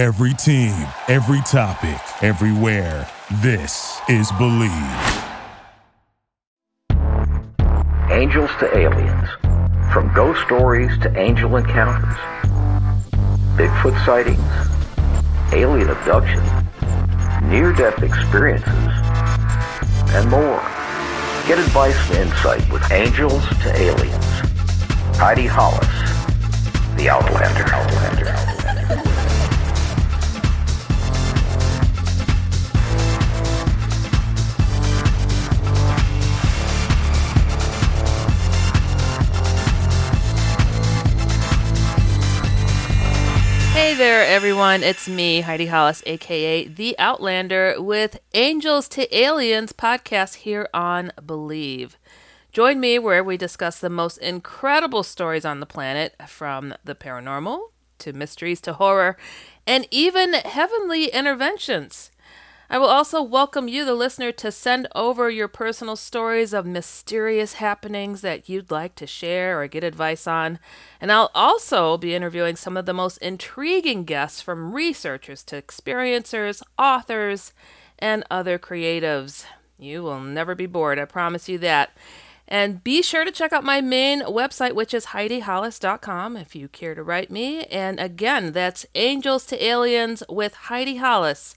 Every team, every topic, everywhere. This is Bleav. Angels to aliens. From ghost stories to angel encounters. Bigfoot sightings. Alien abduction. Near death experiences. And more. Get advice and insight with Angels to Aliens. Heidi Hollis, The Outlander. Outlander. Hey there, everyone. It's me, Heidi Hollis, aka The Outlander, with Angels to Aliens podcast here on Bleav. Join me where we discuss the most incredible stories on the planet, from the paranormal to mysteries to horror, and even heavenly interventions. I will also welcome you, the listener, to send over your personal stories of mysterious happenings that you'd like to share or get advice on. And I'll also be interviewing some of the most intriguing guests from researchers to experiencers, authors, and other creatives. You will never be bored, I promise you that. And be sure to check out my main website, which is HeidiHollis.com, if you care to write me. And again, that's Angels to Aliens with Heidi Hollis